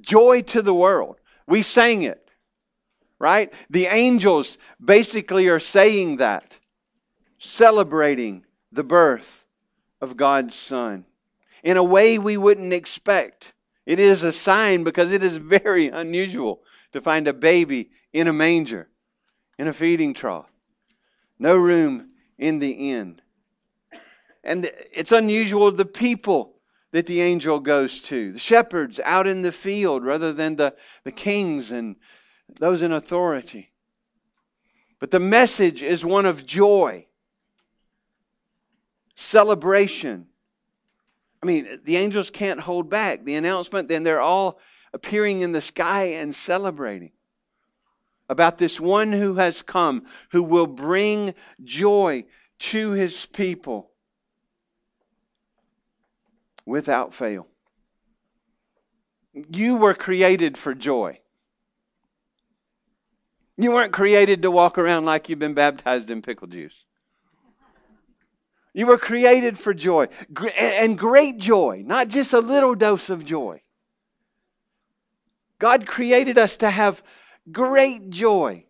joy to the world. We sang it, right? The angels basically are saying that, celebrating the birth of God's Son in a way we wouldn't expect. It is a sign because it is very unusual to find a baby in a manger, in a feeding trough. No room in the inn. And it's unusual the people that the angel goes to the shepherds out in the field rather than the, the kings and those in authority. But the message is one of joy, celebration. I mean, the angels can't hold back the announcement, then they're all appearing in the sky and celebrating about this one who has come, who will bring joy to his people without fail. You were created for joy. You weren't created to walk around like you've been baptized in pickle juice. You were created for joy and great joy, not just a little dose of joy. God created us to have great joy.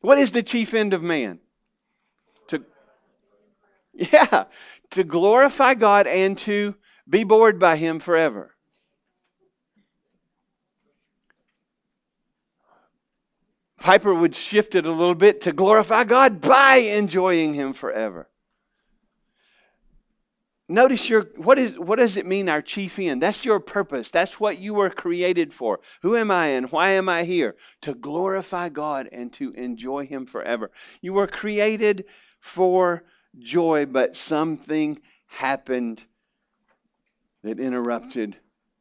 What is the chief end of man? To Yeah, to glorify God and to be bored by him forever. Piper would shift it a little bit to glorify God by enjoying him forever. Notice your what is what does it mean our chief end? That's your purpose. That's what you were created for. Who am I and why am I here? To glorify God and to enjoy him forever. You were created for joy, but something happened that interrupted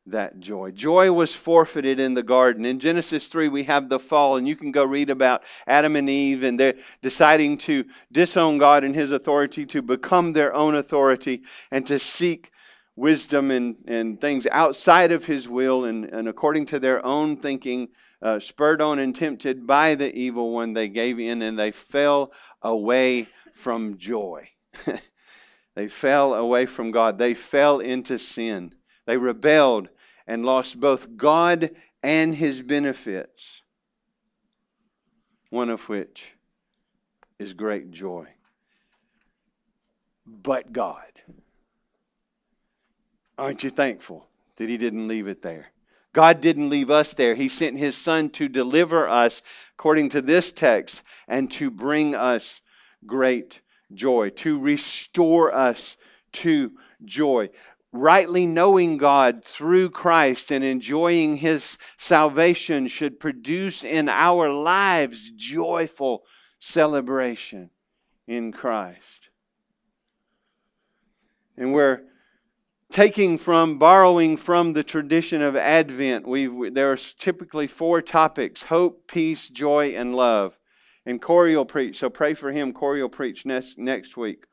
that joy. Joy was forfeited in the garden. In Genesis 3, we have the fall, and you can go read about Adam and Eve and they're deciding to disown God and his authority to become their own authority and to seek wisdom and, and things outside of his will and, and according to their own thinking, uh, spurred on and tempted by the evil one, they gave in and they fell away from joy. they fell away from God. They fell into sin. They rebelled and lost both God and his benefits, one of which is great joy. But God. Aren't you thankful that he didn't leave it there? God didn't leave us there. He sent his son to deliver us, according to this text, and to bring us great joy, to restore us to joy rightly knowing God through Christ and enjoying His salvation should produce in our lives joyful celebration in Christ. And we're taking from, borrowing from the tradition of Advent. we there are typically four topics hope, peace, joy, and love. And Corey will preach, so pray for him. Corey will preach next, next week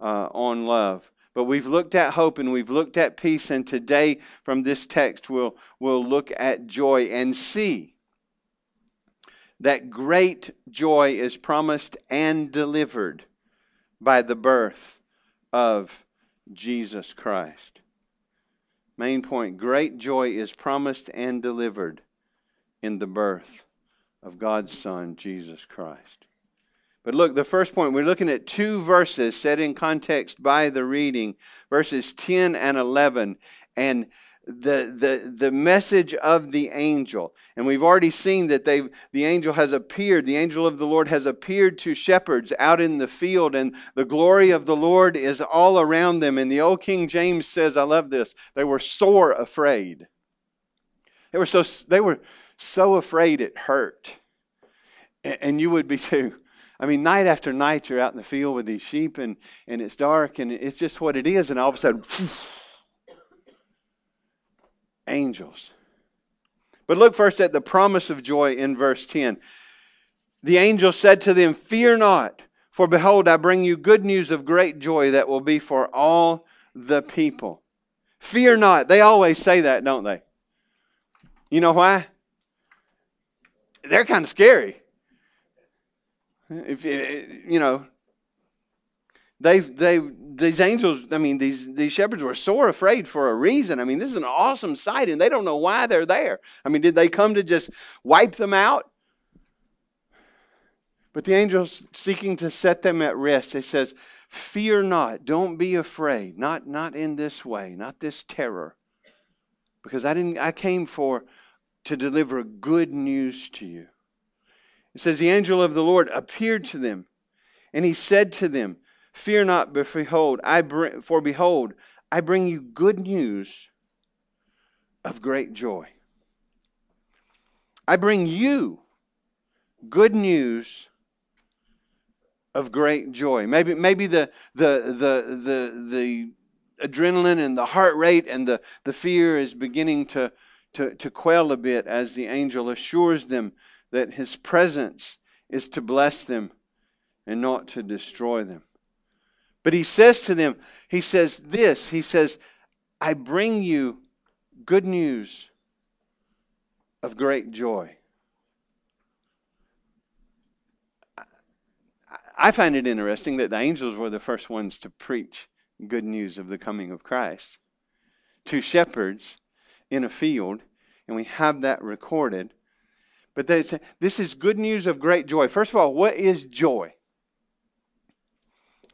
uh, on love. But we've looked at hope and we've looked at peace, and today from this text we'll, we'll look at joy and see that great joy is promised and delivered by the birth of Jesus Christ. Main point great joy is promised and delivered in the birth of God's Son, Jesus Christ. But look, the first point, we're looking at two verses set in context by the reading, verses 10 and 11, and the, the, the message of the angel. And we've already seen that they the angel has appeared, the angel of the Lord has appeared to shepherds out in the field, and the glory of the Lord is all around them. And the old King James says, I love this, they were sore afraid. They were so, they were so afraid it hurt. And you would be too. I mean, night after night, you're out in the field with these sheep and, and it's dark and it's just what it is. And all of a sudden, angels. But look first at the promise of joy in verse 10. The angel said to them, Fear not, for behold, I bring you good news of great joy that will be for all the people. Fear not. They always say that, don't they? You know why? They're kind of scary. If eh, you know, They, they, these angels, I mean, these, these shepherds were sore afraid for a reason. I mean, this is an awesome sight, and they don't know why they're there. I mean, did they come to just wipe them out? But the angels seeking to set them at rest, it says, Fear not, don't be afraid. Not, not in this way, not this terror. Because I didn't I came for to deliver good news to you. It says, The angel of the Lord appeared to them, and he said to them, Fear not, behold, I for behold, I bring you good news of great joy. I bring you good news of great joy. Maybe, maybe the, the, the, the, the adrenaline and the heart rate and the, the fear is beginning to, to, to quell a bit as the angel assures them that his presence is to bless them and not to destroy them. But he says to them, he says this, he says, I bring you good news of great joy. I find it interesting that the angels were the first ones to preach good news of the coming of Christ to shepherds in a field, and we have that recorded. But they say, this is good news of great joy. First of all, what is joy?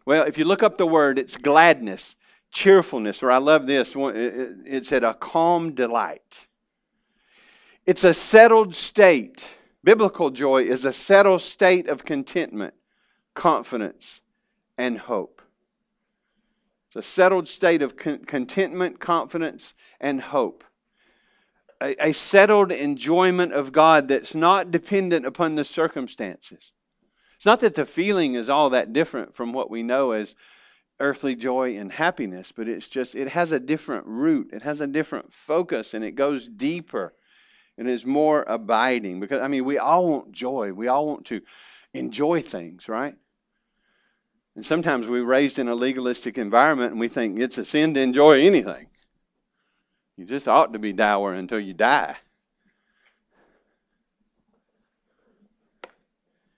Well, if you look up the word, it's gladness, cheerfulness, or I love this. It said a calm delight. It's a settled state. Biblical joy is a settled state of contentment confidence, and hope. It's a settled state of con- contentment, confidence, and hope. A, a settled enjoyment of God that's not dependent upon the circumstances. It's not that the feeling is all that different from what we know as earthly joy and happiness, but it's just, it has a different root, it has a different focus, and it goes deeper and is more abiding. Because, I mean, we all want joy, we all want to enjoy things, right? And sometimes we're raised in a legalistic environment and we think it's a sin to enjoy anything. You just ought to be dour until you die.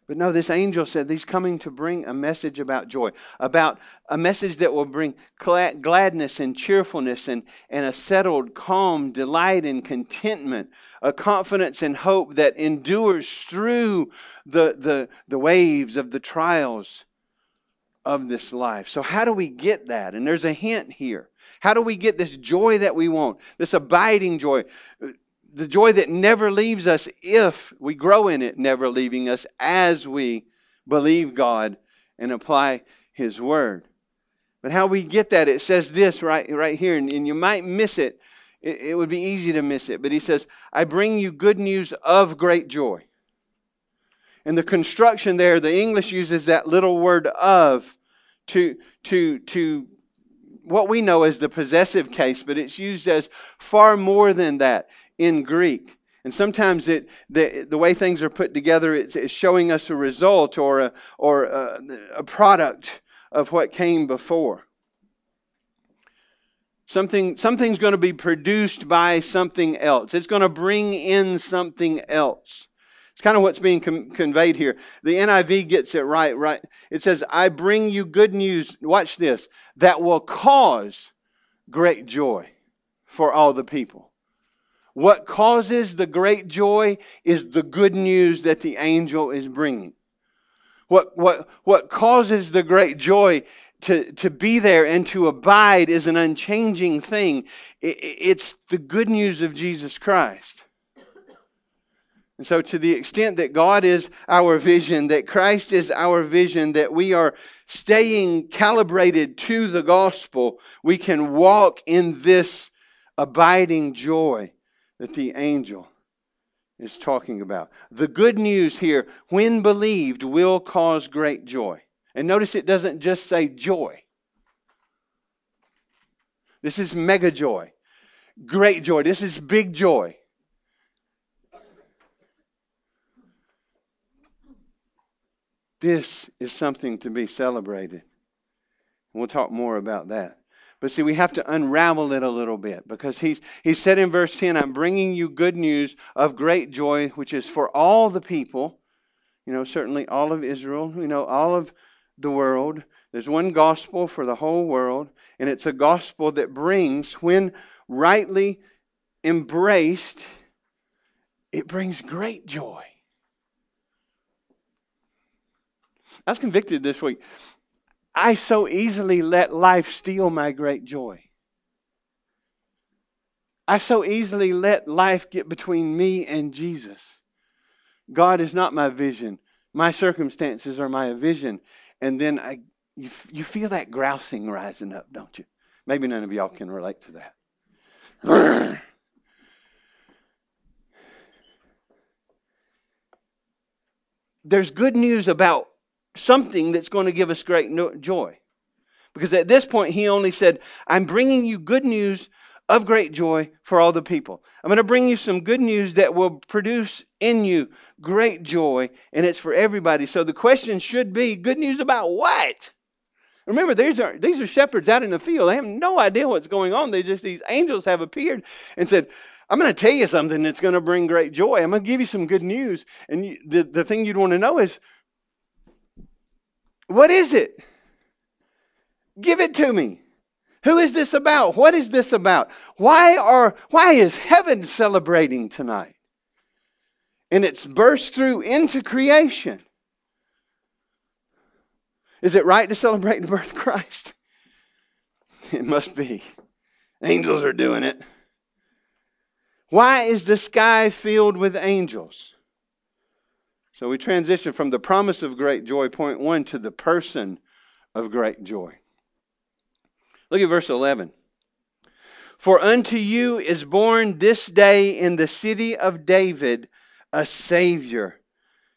But no, this angel said he's coming to bring a message about joy, about a message that will bring gladness and cheerfulness and, and a settled calm, delight and contentment, a confidence and hope that endures through the, the, the waves of the trials of this life. So, how do we get that? And there's a hint here. How do we get this joy that we want, this abiding joy, the joy that never leaves us if we grow in it, never leaving us as we believe God and apply His Word? But how we get that, it says this right, right here, and, and you might miss it. it. It would be easy to miss it. But He says, I bring you good news of great joy. And the construction there, the English uses that little word of to, to, to what we know as the possessive case, but it's used as far more than that in Greek. And sometimes it, the, the way things are put together, it's, it's showing us a result or, a, or a, a product of what came before. Something, something's going to be produced by something else. It's going to bring in something else. Kind of what's being com- conveyed here. The NIV gets it right, right? It says, I bring you good news, watch this, that will cause great joy for all the people. What causes the great joy is the good news that the angel is bringing. What, what, what causes the great joy to, to be there and to abide is an unchanging thing. It, it's the good news of Jesus Christ. And so, to the extent that God is our vision, that Christ is our vision, that we are staying calibrated to the gospel, we can walk in this abiding joy that the angel is talking about. The good news here, when believed, will cause great joy. And notice it doesn't just say joy, this is mega joy, great joy, this is big joy. This is something to be celebrated. We'll talk more about that. But see, we have to unravel it a little bit because he's, he said in verse 10, I'm bringing you good news of great joy, which is for all the people, you know, certainly all of Israel, you know, all of the world. There's one gospel for the whole world, and it's a gospel that brings, when rightly embraced, it brings great joy. I was convicted this week. I so easily let life steal my great joy. I so easily let life get between me and Jesus. God is not my vision. My circumstances are my vision. And then I, you, you feel that grousing rising up, don't you? Maybe none of y'all can relate to that. There's good news about something that's going to give us great joy. Because at this point, he only said, I'm bringing you good news of great joy for all the people. I'm going to bring you some good news that will produce in you great joy, and it's for everybody. So the question should be good news about what? Remember, these are, these are shepherds out in the field. They have no idea what's going on. They just, these angels have appeared and said, I'm going to tell you something that's going to bring great joy. I'm going to give you some good news. And you, the, the thing you'd want to know is, what is it? Give it to me. Who is this about? What is this about? Why are why is heaven celebrating tonight? And it's burst through into creation. Is it right to celebrate the birth of Christ? It must be. Angels are doing it. Why is the sky filled with angels? So we transition from the promise of great joy, point one, to the person of great joy. Look at verse 11. For unto you is born this day in the city of David a Savior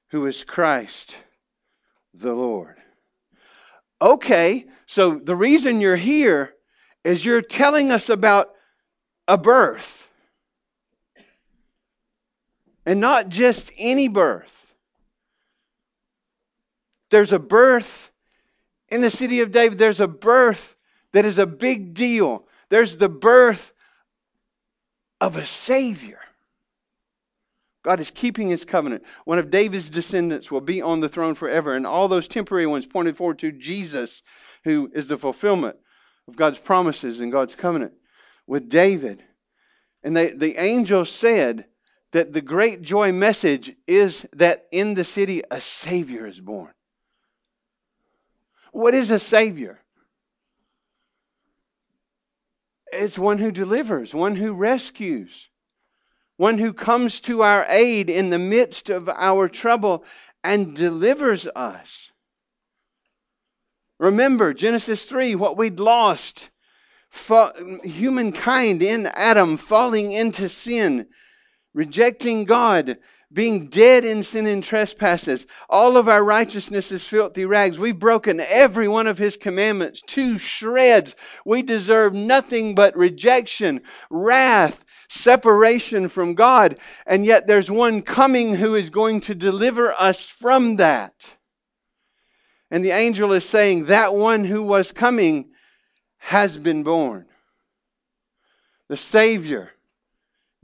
who is Christ the Lord. Okay, so the reason you're here is you're telling us about a birth. And not just any birth. There's a birth in the city of David. There's a birth that is a big deal. There's the birth of a Savior. God is keeping his covenant. One of David's descendants will be on the throne forever. And all those temporary ones pointed forward to Jesus, who is the fulfillment of God's promises and God's covenant with David. And they, the angel said that the great joy message is that in the city a Savior is born. What is a Savior? It's one who delivers, one who rescues, one who comes to our aid in the midst of our trouble and delivers us. Remember Genesis 3, what we'd lost humankind in Adam falling into sin, rejecting God, being dead in sin and trespasses. All of our righteousness is filthy rags. We've broken every one of his commandments to shreds. We deserve nothing but rejection, wrath, separation from God. And yet there's one coming who is going to deliver us from that. And the angel is saying, That one who was coming has been born. The Savior,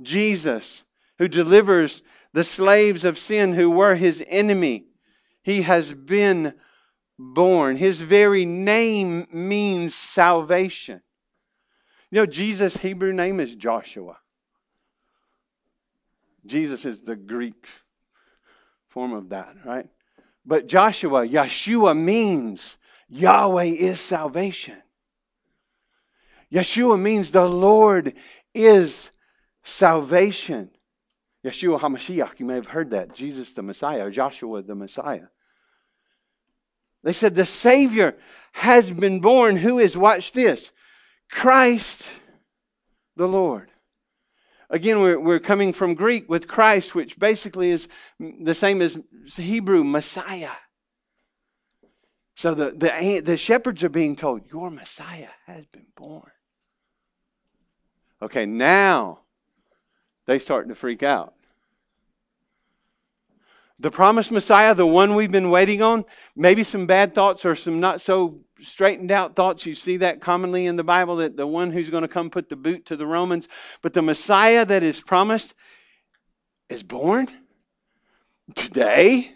Jesus, who delivers the slaves of sin who were his enemy. He has been born. His very name means salvation. You know, Jesus' Hebrew name is Joshua. Jesus is the Greek form of that, right? But Joshua, Yeshua means Yahweh is salvation. Yeshua means the Lord is salvation. Yeshua HaMashiach, you may have heard that. Jesus the Messiah, Joshua the Messiah. They said, The Savior has been born. Who is, watch this, Christ the Lord. Again, we're, we're coming from Greek with Christ, which basically is the same as Hebrew, Messiah. So the, the, the shepherds are being told, Your Messiah has been born. Okay, now they start to freak out. The promised Messiah, the one we've been waiting on, maybe some bad thoughts or some not so straightened out thoughts. You see that commonly in the Bible that the one who's going to come put the boot to the Romans. But the Messiah that is promised is born today.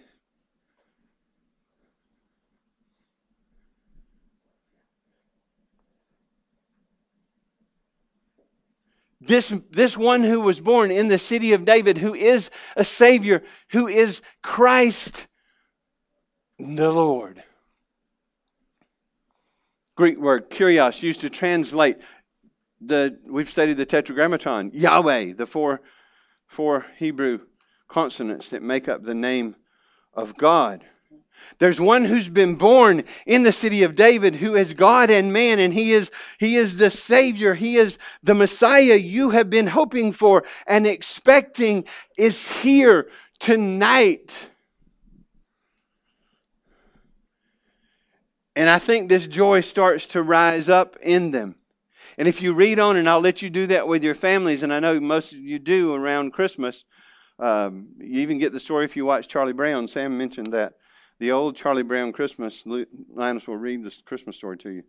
This, this one who was born in the city of David, who is a Savior, who is Christ the Lord. Greek word kurios used to translate the we've studied the tetragrammaton, Yahweh, the four four Hebrew consonants that make up the name of God. There's one who's been born in the city of David who is God and man, and he is, he is the Savior. He is the Messiah you have been hoping for and expecting is here tonight. And I think this joy starts to rise up in them. And if you read on, and I'll let you do that with your families, and I know most of you do around Christmas, um, you even get the story if you watch Charlie Brown. Sam mentioned that the old Charlie Brown Christmas. Linus will read this Christmas story to you.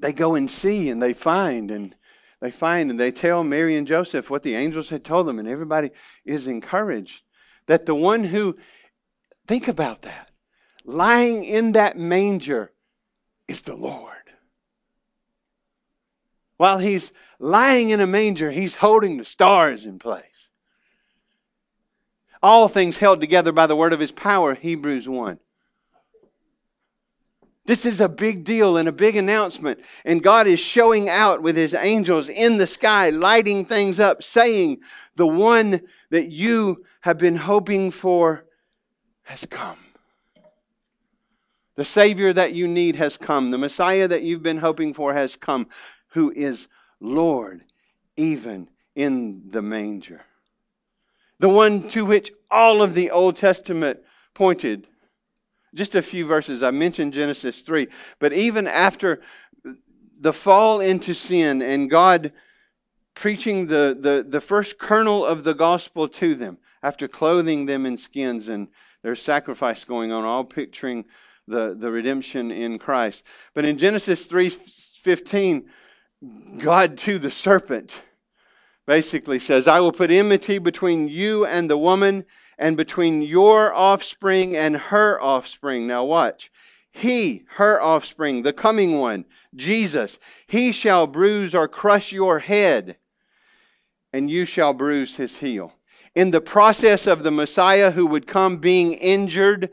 They go and see and they find and they find and they tell Mary and Joseph what the angels had told them, and everybody is encouraged that the one who, think about that, lying in that manger is the Lord. While he's lying in a manger, he's holding the stars in place. All things held together by the word of his power, Hebrews 1. This is a big deal and a big announcement. And God is showing out with his angels in the sky, lighting things up, saying, The one that you have been hoping for has come. The Savior that you need has come. The Messiah that you've been hoping for has come, who is Lord, even in the manger the one to which all of the Old Testament pointed. Just a few verses. I mentioned Genesis 3. But even after the fall into sin and God preaching the, the, the first kernel of the gospel to them, after clothing them in skins and there's sacrifice going on, all picturing the, the redemption in Christ. But in Genesis 3:15, God to the serpent basically says, I will put enmity between you and the woman, and between your offspring and her offspring. Now, watch. He, her offspring, the coming one, Jesus, he shall bruise or crush your head, and you shall bruise his heel. In the process of the Messiah who would come being injured,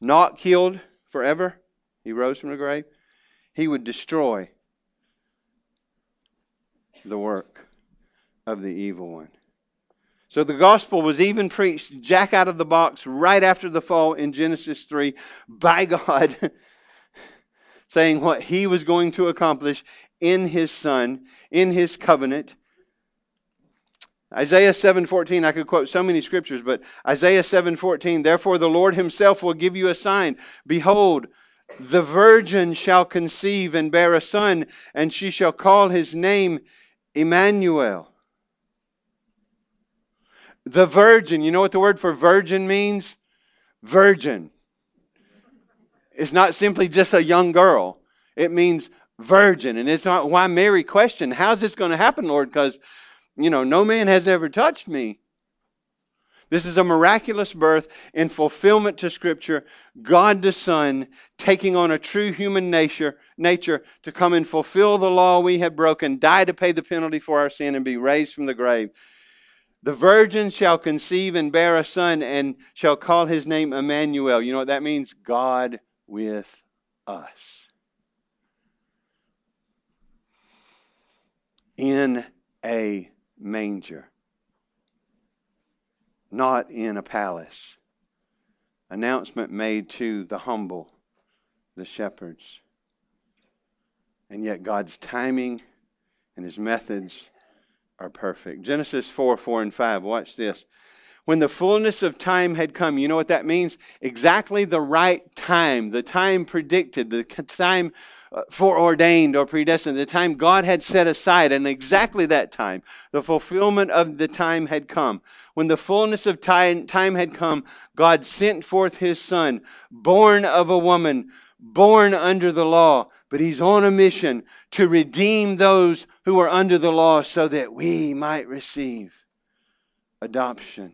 not killed forever, he rose from the grave, he would destroy the work of the evil one. So the gospel was even preached jack out of the box right after the fall in Genesis 3 by God, saying what he was going to accomplish in his son, in his covenant. Isaiah 7:14 I could quote so many scriptures but Isaiah 7:14 Therefore the Lord himself will give you a sign behold the virgin shall conceive and bear a son and she shall call his name Emmanuel the virgin. You know what the word for virgin means? Virgin. It's not simply just a young girl, it means virgin. And it's not why Mary questioned, How's this going to happen, Lord? Because, you know, no man has ever touched me. This is a miraculous birth in fulfillment to Scripture. God the Son taking on a true human nature, nature to come and fulfill the law we have broken, die to pay the penalty for our sin, and be raised from the grave the virgin shall conceive and bear a son and shall call his name Emmanuel. You know what that means? God with us. In a manger, not in a palace. Announcement made to the humble, the shepherds. And yet God's timing and his methods are perfect. Genesis 4 4 and 5. Watch this. When the fullness of time had come, you know what that means? Exactly the right time, the time predicted, the time uh, foreordained or predestined, the time God had set aside, and exactly that time, the fulfillment of the time had come. When the fullness of time, time had come, God sent forth his Son, born of a woman, born under the law, but he's on a mission to redeem those who are under the law so that we might receive adoption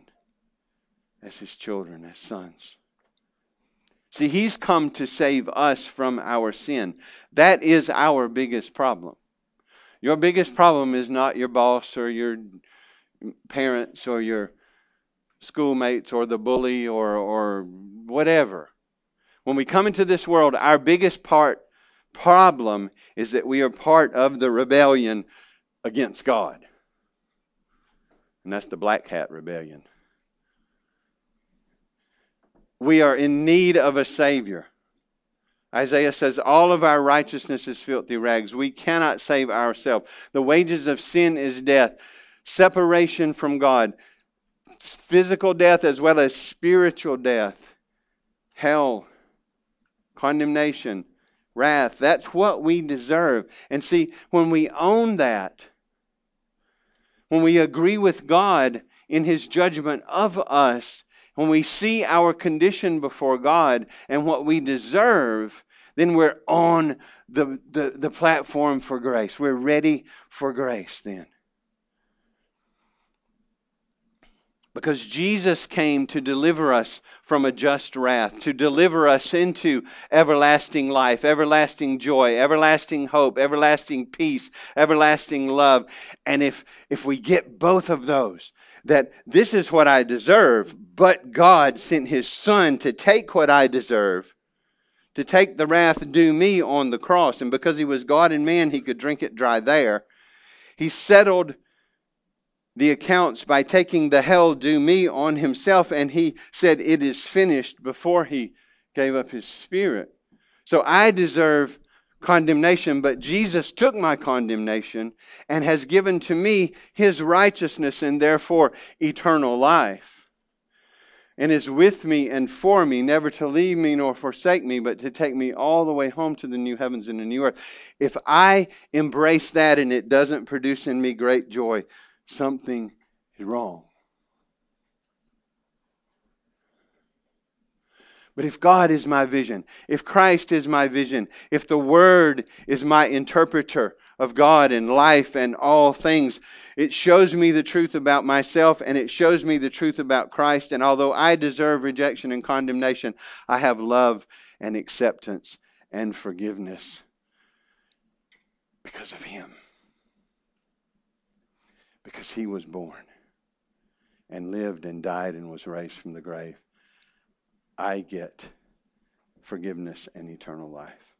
as his children, as sons. See, he's come to save us from our sin. That is our biggest problem. Your biggest problem is not your boss or your parents or your schoolmates or the bully or, or whatever. When we come into this world, our biggest part problem is that we are part of the rebellion against God. And that's the black hat rebellion. We are in need of a Savior. Isaiah says, All of our righteousness is filthy rags. We cannot save ourselves. The wages of sin is death, separation from God, physical death as well as spiritual death, hell, condemnation, wrath. That's what we deserve. And see, when we own that, when we agree with God in His judgment of us, when we see our condition before God and what we deserve, then we're on the, the, the platform for grace. We're ready for grace then. Because Jesus came to deliver us from a just wrath, to deliver us into everlasting life, everlasting joy, everlasting hope, everlasting peace, everlasting love. And if, if we get both of those, that this is what I deserve, but God sent his Son to take what I deserve, to take the wrath due me on the cross. And because he was God and man, he could drink it dry there. He settled the accounts by taking the hell due me on himself, and he said, It is finished before he gave up his spirit. So I deserve condemnation, but Jesus took my condemnation and has given to me his righteousness and therefore eternal life. And is with me and for me, never to leave me nor forsake me, but to take me all the way home to the new heavens and the new earth. If I embrace that and it doesn't produce in me great joy, something is wrong. But if God is my vision, if Christ is my vision, if the Word is my interpreter of God and life and all things, it shows me the truth about myself and it shows me the truth about Christ. And although I deserve rejection and condemnation, I have love and acceptance and forgiveness because of Him. Because He was born and lived and died and was raised from the grave I get forgiveness and eternal life.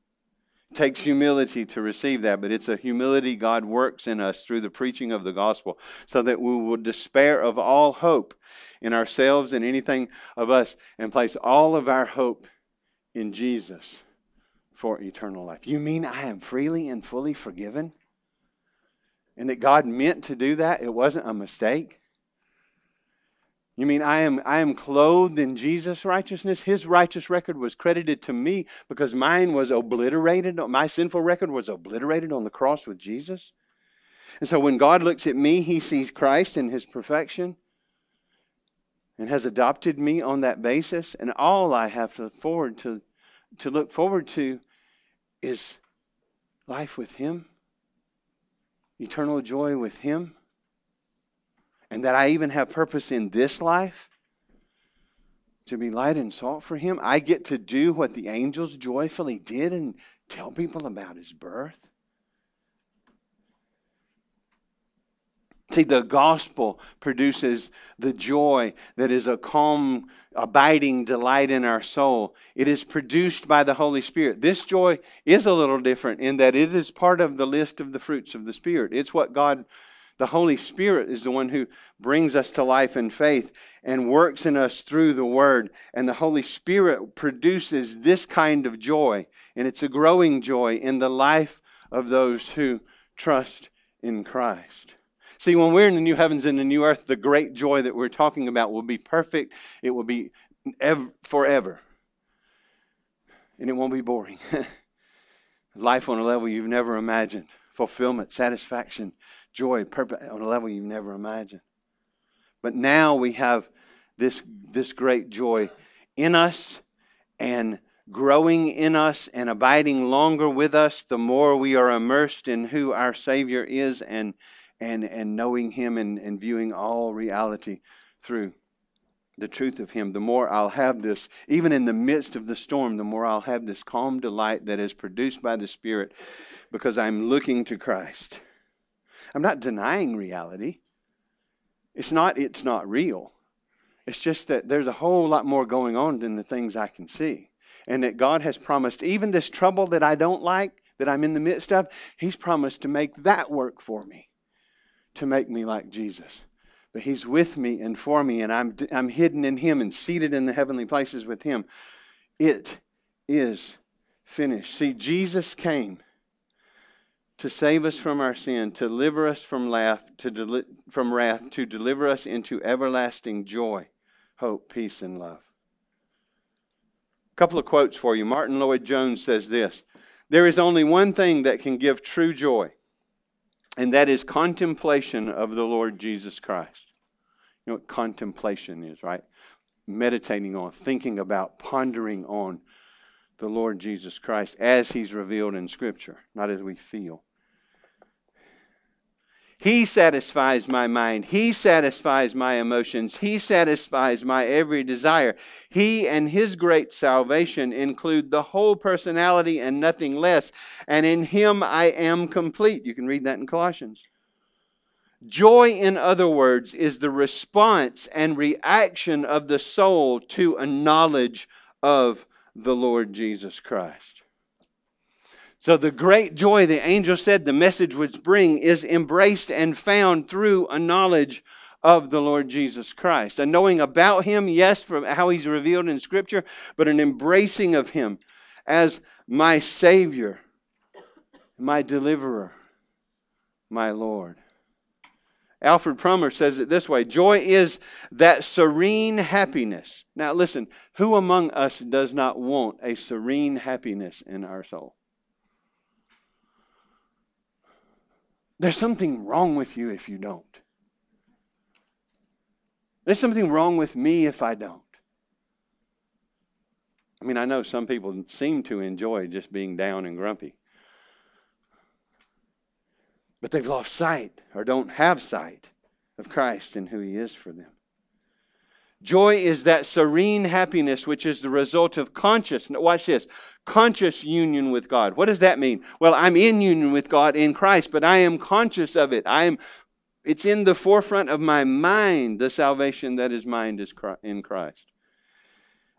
It takes humility to receive that, but it's a humility God works in us through the preaching of the gospel so that we will despair of all hope in ourselves and anything of us and place all of our hope in Jesus for eternal life. You mean I am freely and fully forgiven? And that God meant to do that? It wasn't a mistake? You mean I am, I am clothed in Jesus' righteousness? His righteous record was credited to me because mine was obliterated. My sinful record was obliterated on the cross with Jesus. And so when God looks at me, he sees Christ in his perfection and has adopted me on that basis. And all I have to forward to, to look forward to is life with him, eternal joy with him and that I even have purpose in this life to be light and salt for Him. I get to do what the angels joyfully did and tell people about His birth. See, the gospel produces the joy that is a calm, abiding delight in our soul. It is produced by the Holy Spirit. This joy is a little different in that it is part of the list of the fruits of the Spirit. It's what God the Holy Spirit is the one who brings us to life and faith and works in us through the Word. And the Holy Spirit produces this kind of joy, and it's a growing joy in the life of those who trust in Christ. See, when we're in the new heavens and the new earth, the great joy that we're talking about will be perfect. It will be ever, forever. And it won't be boring. Life on a level you've never imagined, fulfillment, satisfaction, joy, purpose on a level you've never imagined. But now we have this, this great joy in us and growing in us and abiding longer with us the more we are immersed in who our Savior is and, and, and knowing Him and, and viewing all reality through the truth of Him, the more I'll have this, even in the midst of the storm, the more I'll have this calm delight that is produced by the Spirit because I'm looking to Christ. I'm not denying reality. It's not it's not real. It's just that there's a whole lot more going on than the things I can see. And that God has promised even this trouble that I don't like, that I'm in the midst of, He's promised to make that work for me, to make me like Jesus. But He's with me and for me, and I'm, I'm hidden in Him and seated in the heavenly places with Him. It is finished. See, Jesus came to save us from our sin, to deliver us from wrath, to deli- from wrath, to deliver us into everlasting joy, hope, peace, and love. A couple of quotes for you. Martyn Lloyd-Jones says this There is only one thing that can give true joy, and that is contemplation of the Lord Jesus Christ. You know what contemplation is, right? Meditating on, thinking about, pondering on the Lord Jesus Christ as he's revealed in Scripture, not as we feel. He satisfies my mind. He satisfies my emotions. He satisfies my every desire. He and His great salvation include the whole personality and nothing less. And in Him I am complete. You can read that in Colossians. Joy, in other words, is the response and reaction of the soul to a knowledge of the Lord Jesus Christ. So, the great joy the angel said the message would bring is embraced and found through a knowledge of the Lord Jesus Christ. A knowing about him, yes, from how he's revealed in Scripture, but an embracing of him as my Savior, my deliverer, my Lord. Alfred Plummer says it this way Joy is that serene happiness. Now, listen, who among us does not want a serene happiness in our soul? There's something wrong with you if you don't. There's something wrong with me if I don't. I mean, I know some people seem to enjoy just being down and grumpy, but they've lost sight or don't have sight of Christ and who He is for them. Joy is that serene happiness which is the result of conscious, watch this, conscious union with God. What does that mean? Well, I'm in union with God in Christ, but I am conscious of it. I am it's in the forefront of my mind, the salvation that is mine is in Christ.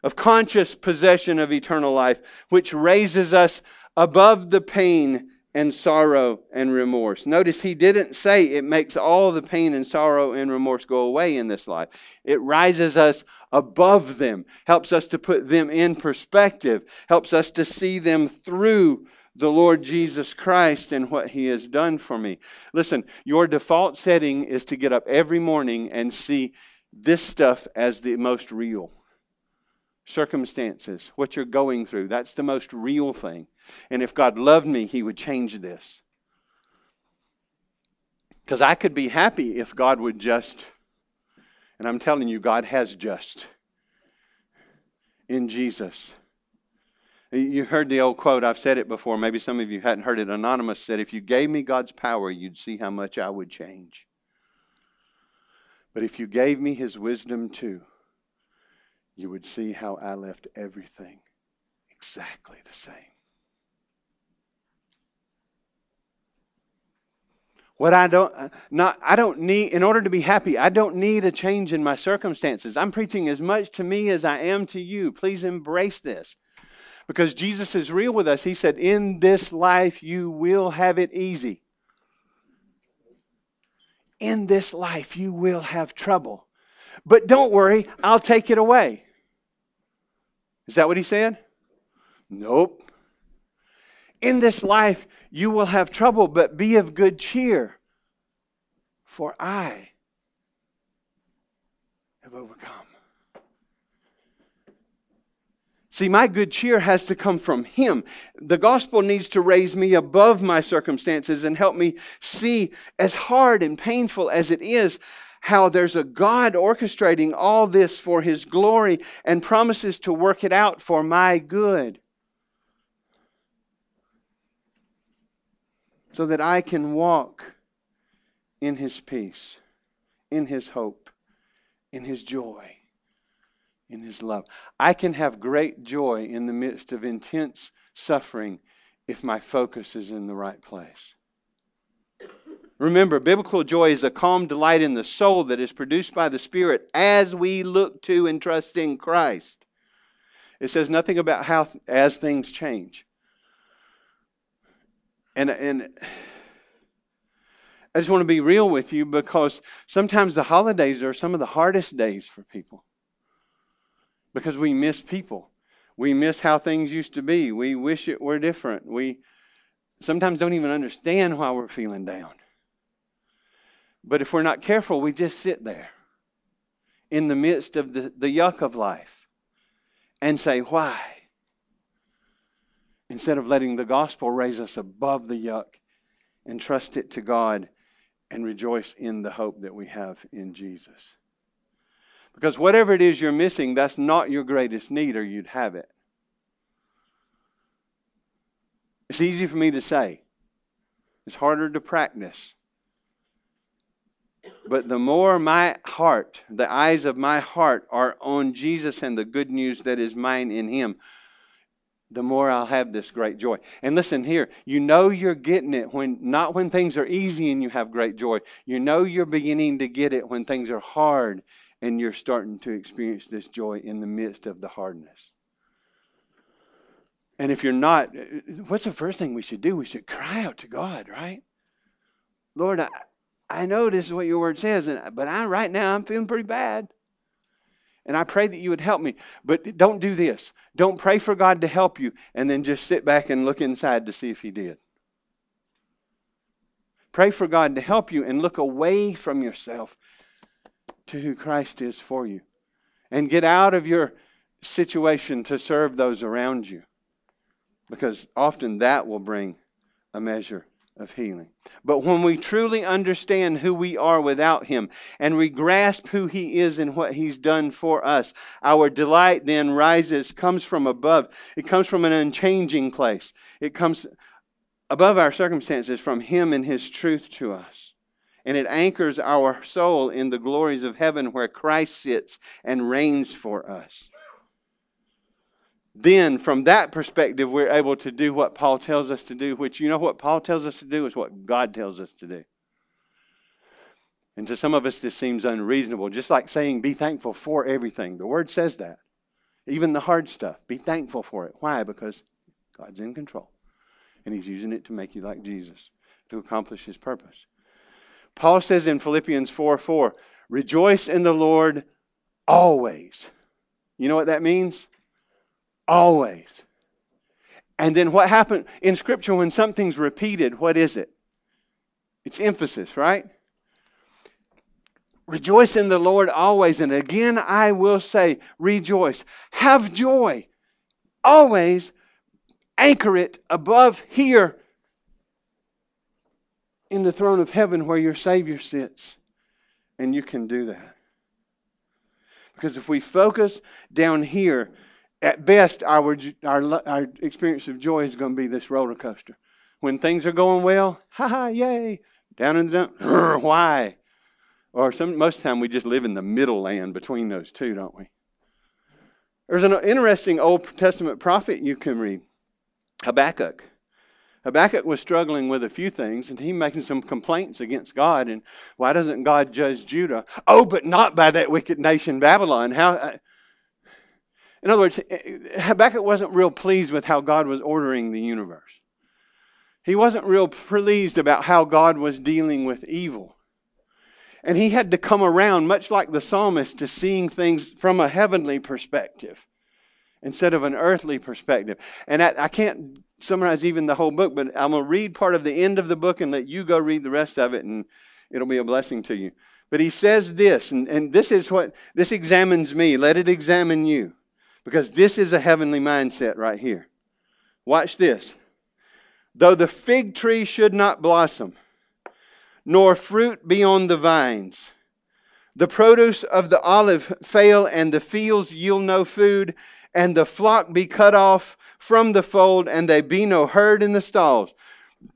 Of conscious possession of eternal life, which raises us above the pain and sorrow and remorse. Notice he didn't say it makes all the pain and sorrow and remorse go away in this life. It rises us above them, helps us to put them in perspective, helps us to see them through the Lord Jesus Christ and what he has done for me. Listen, your default setting is to get up every morning and see this stuff as the most real circumstances, what you're going through. That's the most real thing. And if God loved me, He would change this. Because I could be happy if God would just, and I'm telling you, God has just in Jesus. You heard the old quote, I've said it before, maybe some of you hadn't heard it. Anonymous said, If you gave me God's power, you'd see how much I would change. But if you gave me His wisdom too, you would see how I left everything exactly the same. What I don't uh, not I don't need in order to be happy, I don't need a change in my circumstances. I'm preaching as much to me as I am to you. Please embrace this. Because Jesus is real with us. He said, "In this life you will have it easy." In this life you will have trouble. But don't worry, I'll take it away. Is that what he said? Nope. In this life you will have trouble, but be of good cheer, for I have overcome. See, my good cheer has to come from Him. The gospel needs to raise me above my circumstances and help me see, as hard and painful as it is, how there's a God orchestrating all this for His glory and promises to work it out for my good. So that I can walk in His peace, in His hope, in His joy, in His love. I can have great joy in the midst of intense suffering if my focus is in the right place. Remember, biblical joy is a calm delight in the soul that is produced by the Spirit as we look to and trust in Christ. It says nothing about how as things change. And and I just want to be real with you because sometimes the holidays are some of the hardest days for people. Because we miss people. We miss how things used to be. We wish it were different. We sometimes don't even understand why we're feeling down. But if we're not careful, we just sit there in the midst of the, the yuck of life and say, Why? Instead of letting the gospel raise us above the yuck and trust it to God and rejoice in the hope that we have in Jesus. Because whatever it is you're missing, that's not your greatest need, or you'd have it. It's easy for me to say, it's harder to practice. But the more my heart, the eyes of my heart are on Jesus and the good news that is mine in Him, the more I'll have this great joy. And listen here, you know you're getting it when not when things are easy and you have great joy. You know you're beginning to get it when things are hard and you're starting to experience this joy in the midst of the hardness. And if you're not, what's the first thing we should do? We should cry out to God, right? Lord, I, I know this is what your word says, but I right now I'm feeling pretty bad. And I pray that you would help me. But don't do this. Don't pray for God to help you and then just sit back and look inside to see if He did. Pray for God to help you and look away from yourself to who Christ is for you. And get out of your situation to serve those around you. Because often that will bring a measure of healing. But when we truly understand who we are without Him and we grasp who He is and what He's done for us, our delight then rises, comes from above. It comes from an unchanging place. It comes above our circumstances from Him and His truth to us. And it anchors our soul in the glories of heaven where Christ sits and reigns for us then from that perspective, we're able to do what Paul tells us to do, which you know what Paul tells us to do is what God tells us to do. And to some of us, this seems unreasonable, just like saying, be thankful for everything. The word says that. Even the hard stuff, be thankful for it. Why? Because God's in control. And He's using it to make you like Jesus, to accomplish His purpose. Paul says in Philippians 4 4, rejoice in the Lord always. You know what that means? Always. And then what happened in Scripture when something's repeated? What is it? It's emphasis, right? Rejoice in the Lord always. And again, I will say, rejoice. Have joy. Always anchor it above here in the throne of heaven where your Savior sits. And you can do that. Because if we focus down here, at best, our, our, our experience of joy is going to be this roller coaster. When things are going well, ha ha, yay. Down in the dump, why? Or some, most of the time we just live in the middle land between those two, don't we? There's an interesting Old Testament prophet you can read Habakkuk. Habakkuk was struggling with a few things, and he making some complaints against God. And why doesn't God judge Judah? Oh, but not by that wicked nation Babylon. How? Uh, In other words, eh, eh, Habakkuk wasn't real pleased with how God was ordering the universe. He wasn't real pleased about how God was dealing with evil. And he had to come around, much like the psalmist, to seeing things from a heavenly perspective instead of an earthly perspective. And I, I can't summarize even the whole book, but I'm going to read part of the end of the book and let you go read the rest of it, and it'll be a blessing to you. But he says this, and, and this is what this examines me. Let it examine you. Because this is a heavenly mindset right here. Watch this. Though the fig tree should not blossom, nor fruit be on the vines, the produce of the olive fail, and the fields yield no food, and the flock be cut off from the fold, and they be no herd in the stalls.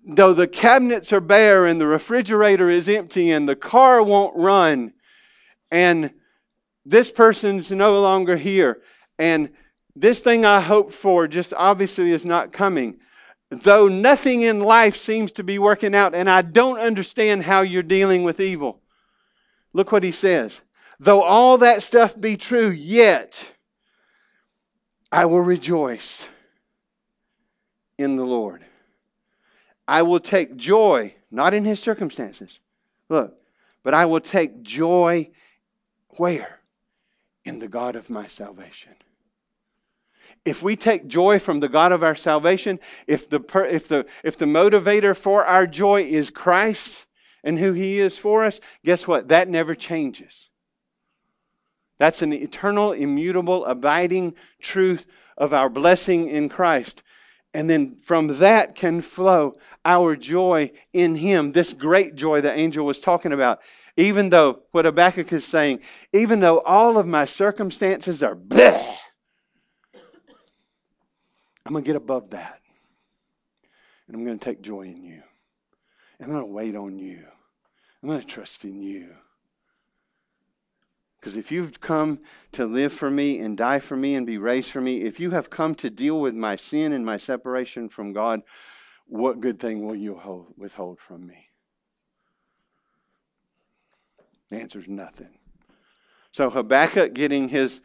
Though the cabinets are bare, and the refrigerator is empty, and the car won't run, and this person's no longer here, and this thing I hoped for just obviously is not coming. though nothing in life seems to be working out, and I don't understand how you're dealing with evil. Look what he says. Though all that stuff be true, yet I will rejoice in the Lord. I will take joy, not in his circumstances. Look, but I will take joy where? In the God of my salvation. If we take joy from the God of our salvation, if the, if the, if the motivator for our joy is Christ and who he is for us, guess what? That never changes. That's an eternal, immutable, abiding truth of our blessing in Christ. And then from that can flow our joy in Him, this great joy the angel was talking about. Even though, what Habakkuk is saying, even though all of my circumstances are bleh, I'm going to get above that. And I'm going to take joy in you. And I'm going to wait on you. I'm going to trust in you. Because if you've come to live for me and die for me and be raised for me, if you have come to deal with my sin and my separation from God, what good thing will you hold, withhold from me? The answer is nothing. So Habakkuk getting his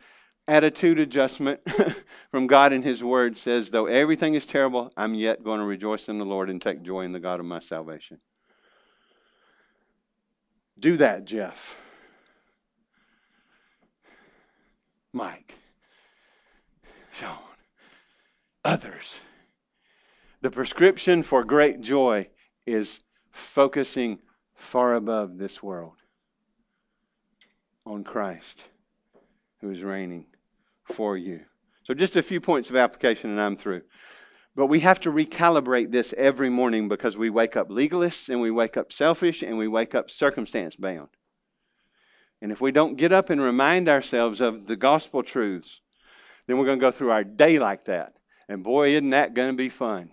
attitude adjustment from God and his word says, though everything is terrible, I'm yet going to rejoice in the Lord and take joy in the God of my salvation. Do that, Jeff. Mike, Sean, others. The prescription for great joy is focusing far above this world on Christ who is reigning for you. So, just a few points of application, and I'm through. But we have to recalibrate this every morning because we wake up legalists and we wake up selfish and we wake up circumstance bound. And if we don't get up and remind ourselves of the gospel truths, then we're going to go through our day like that. And boy, isn't that going to be fun.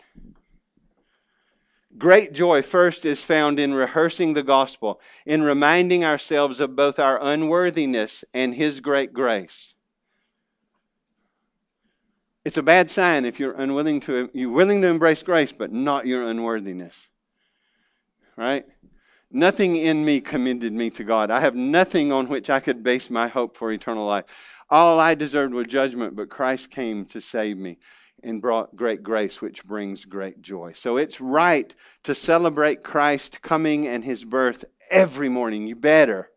Great joy, first, is found in rehearsing the gospel, in reminding ourselves of both our unworthiness and His great grace. It's a bad sign if you're unwilling to you're willing to embrace grace, but not your unworthiness. Right? Nothing in me commended me to God. I have nothing on which I could base my hope for eternal life. All I deserved was judgment, but Christ came to save me and brought great grace, which brings great joy. So it's right to celebrate Christ coming and his birth every morning. You better.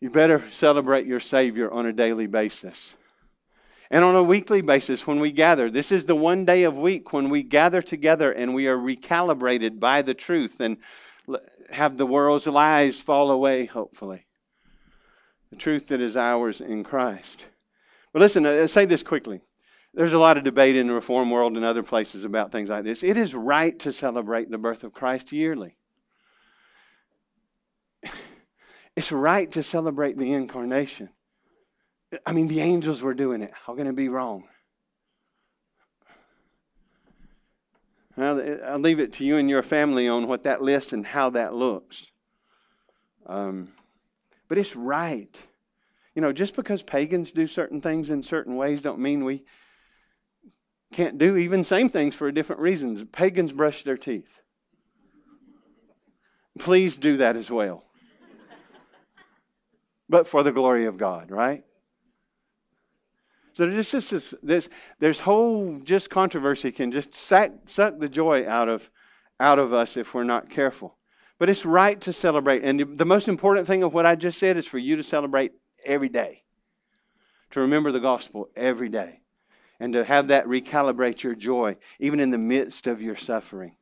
You better celebrate your Savior on a daily basis. And on a weekly basis, when we gather, this is the one day of week when we gather together and we are recalibrated by the truth and have the world's lies fall away, hopefully. The truth that is ours in Christ. But listen, I uh, say this quickly. There's a lot of debate in the reform world and other places about things like this. It is right to celebrate the birth of Christ yearly. It's right to celebrate the incarnation. I mean, the angels were doing it. How can it be wrong? Well, I'll leave it to you and your family on what that list and how that looks. Um, but it's right. You know, just because pagans do certain things in certain ways don't mean we can't do even same things for different reasons. Pagans brush their teeth. Please do that as well. but for the glory of God, right? So this is this there's whole just controversy can just sack, suck the joy out of out of us if we're not careful. But it's right to celebrate. And the most important thing of what I just said is for you to celebrate every day. To remember the gospel every day. And to have that recalibrate your joy, even in the midst of your suffering.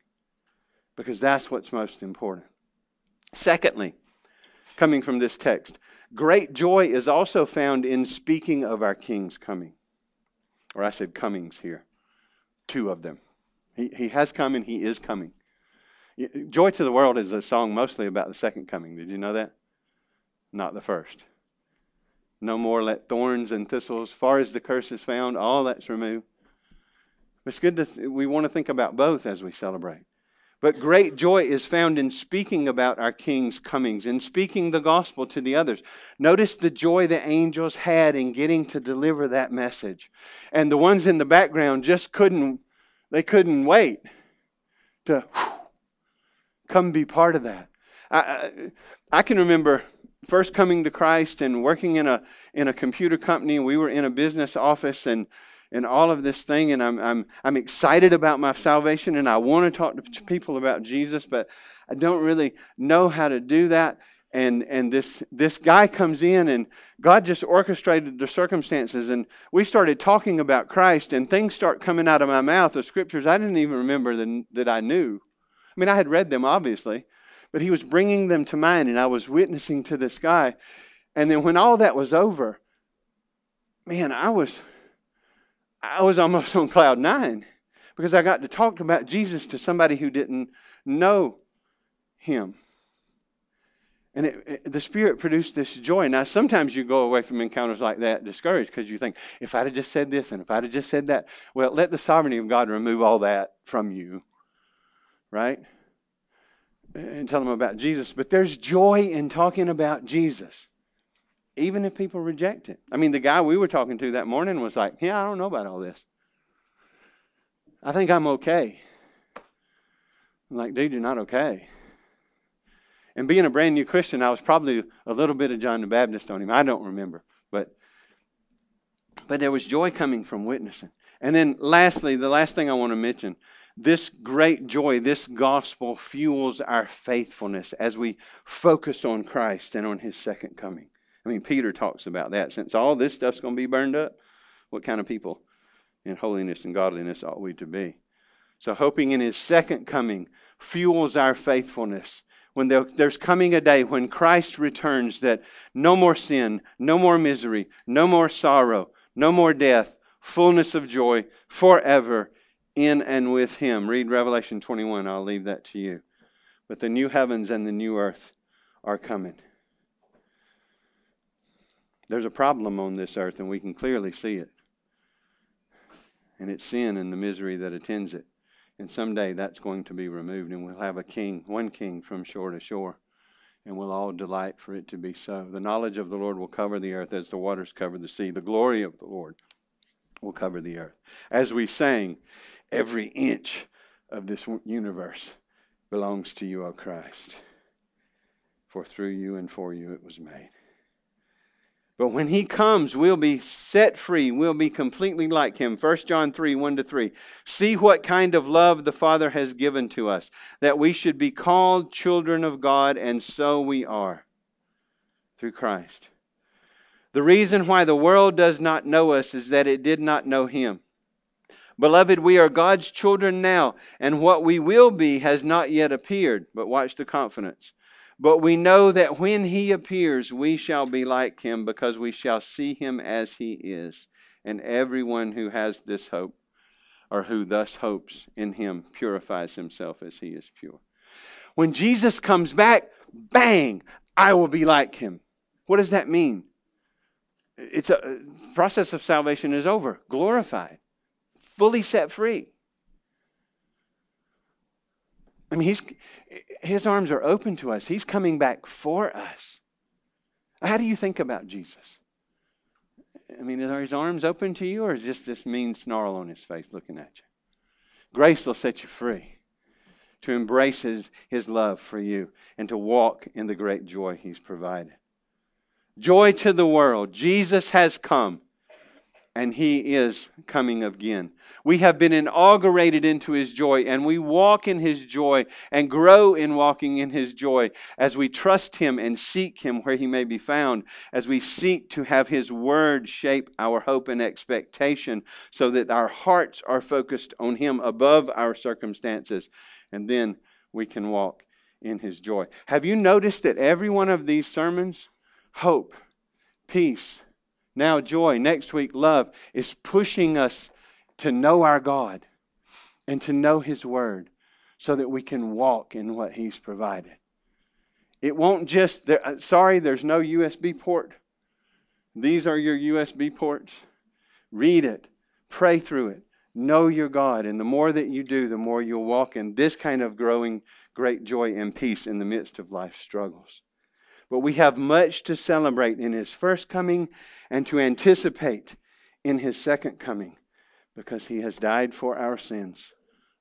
Because that's what's most important. Secondly, coming from this text, Great joy is also found in speaking of our King's coming. Or I said comings here. Two of them. He, he has come and he is coming. Joy to the World is a song mostly about the second coming. Did you know that? Not the first. No more let thorns and thistles, far as the curse is found, all that's removed. It's good to, th- we want to think about both as we celebrate. But great joy is found in speaking about our King's comings, in speaking the gospel to the others. Notice the joy the angels had in getting to deliver that message. And the ones in the background just couldn't They couldn't wait to whew, come be part of that. I, I, I can remember first coming to Christ and working in a in a computer company. We were in a business office and and all of this thing, and I'm I'm I'm excited about my salvation, and I want to talk to people about Jesus, but I don't really know how to do that. And and this this guy comes in, and God just orchestrated the circumstances, and we started talking about Christ, and things start coming out of my mouth of scriptures I didn't even remember that, that I knew. I mean, I had read them obviously, but he was bringing them to mind, and I was witnessing to this guy. And then when all that was over, man, I was I was almost on cloud nine because I got to talk about Jesus to somebody who didn't know him. And it, it, the Spirit produced this joy. Now, sometimes you go away from encounters like that discouraged because you think, if I'd have just said this and if I'd have just said that, well, let the sovereignty of God remove all that from you, right? And tell them about Jesus. But there's joy in talking about Jesus even if people reject it. I mean, the guy we were talking to that morning was like, Yeah, I don't know about all this. I think I'm okay. I'm like, dude, you're not okay. And being a brand new Christian, I was probably a little bit of John the Baptist on him. I don't remember. But but there was joy coming from witnessing. And then lastly, the last thing I want to mention, this great joy, this gospel fuels our faithfulness as we focus on Christ and on his second coming. I mean, Peter talks about that. Since all this stuff's going to be burned up, what kind of people in holiness and godliness ought we to be? So, hoping in his second coming fuels our faithfulness. When there's coming a day when Christ returns, that no more sin, no more misery, no more sorrow, no more death, fullness of joy forever in and with him. Read Revelation 21. I'll leave that to you. But the new heavens and the new earth are coming. There's a problem on this earth, and we can clearly see it. And it's sin and the misery that attends it. And someday that's going to be removed, and we'll have a king, one king from shore to shore, and we'll all delight for it to be so. The knowledge of the Lord will cover the earth as the waters cover the sea. The glory of the Lord will cover the earth. As we sang, every inch of this universe belongs to you, O Christ. For through you and for you it was made. But when he comes, we'll be set free. We'll be completely like him. 1 John 3 1 to 3. See what kind of love the Father has given to us, that we should be called children of God, and so we are through Christ. The reason why the world does not know us is that it did not know him. Beloved, we are God's children now, and what we will be has not yet appeared. But watch the confidence. But we know that when he appears, we shall be like him because we shall see him as he is. And everyone who has this hope, or who thus hopes in him, purifies himself as he is pure. When Jesus comes back, bang, I will be like him. What does that mean? It's a process of salvation is over, glorified, fully set free. I mean, he's, his arms are open to us. He's coming back for us. How do you think about Jesus? I mean, are his arms open to you, or is just this mean snarl on his face looking at you? Grace will set you free to embrace his, his love for you and to walk in the great joy he's provided. Joy to the world. Jesus has come and he is coming again. We have been inaugurated into his joy, and we walk in his joy and grow in walking in his joy as we trust him and seek him where he may be found, as we seek to have his word shape our hope and expectation so that our hearts are focused on him above our circumstances, and then we can walk in his joy. Have you noticed that every one of these sermons, hope, peace, now joy, next week love, is pushing us to know our God and to know His Word so that we can walk in what He's provided. It won't just, there, uh, sorry, there's no USB port. These are your USB ports. Read it, pray through it, know your God. And the more that you do, the more you'll walk in this kind of growing great joy and peace in the midst of life's struggles. But we have much to celebrate in his first coming and to anticipate in his second coming because he has died for our sins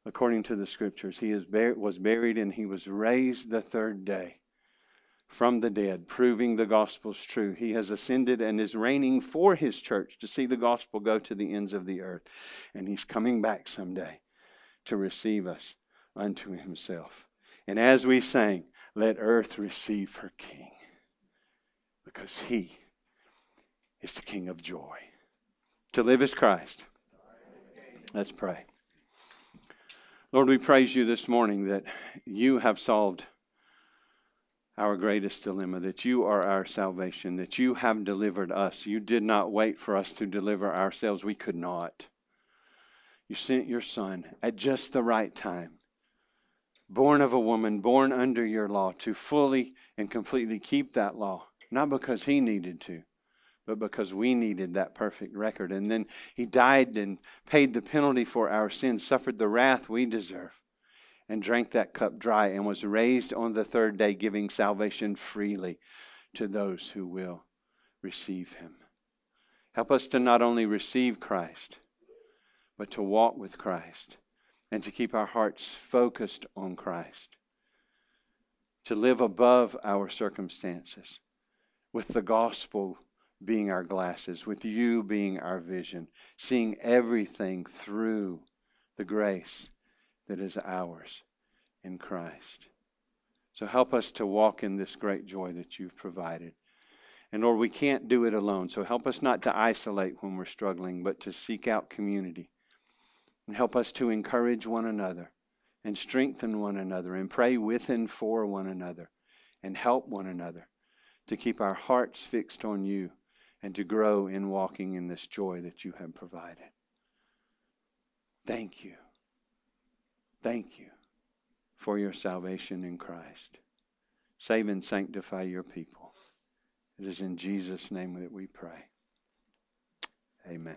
according to the scriptures. He was buried and he was raised the third day from the dead, proving the gospel's true. He has ascended and is reigning for his church to see the gospel go to the ends of the earth. And he's coming back someday to receive us unto himself. And as we sang, let earth receive her king because he is the king of joy. To live is Christ. Let's pray. Lord, we praise you this morning that you have solved our greatest dilemma, that you are our salvation, that you have delivered us. You did not wait for us to deliver ourselves. We could not. You sent your Son at just the right time, born of a woman, born under your law, to fully and completely keep that law, not because he needed to, but because we needed that perfect record. And then he died and paid the penalty for our sins, suffered the wrath we deserve and drank that cup dry and was raised on the third day, giving salvation freely to those who will receive him. Help us to not only receive Christ, but to walk with Christ and to keep our hearts focused on Christ, to live above our circumstances, with the gospel being our glasses, with you being our vision, seeing everything through the grace that is ours in Christ. So help us to walk in this great joy that you've provided. And Lord, we can't do it alone. So help us not to isolate when we're struggling, but to seek out community. And help us to encourage one another and strengthen one another and pray with and for one another and help one another to keep our hearts fixed on you and to grow in walking in this joy that you have provided. Thank you. Thank you for your salvation in Christ. Save and sanctify your people. It is in Jesus' name that we pray. Amen.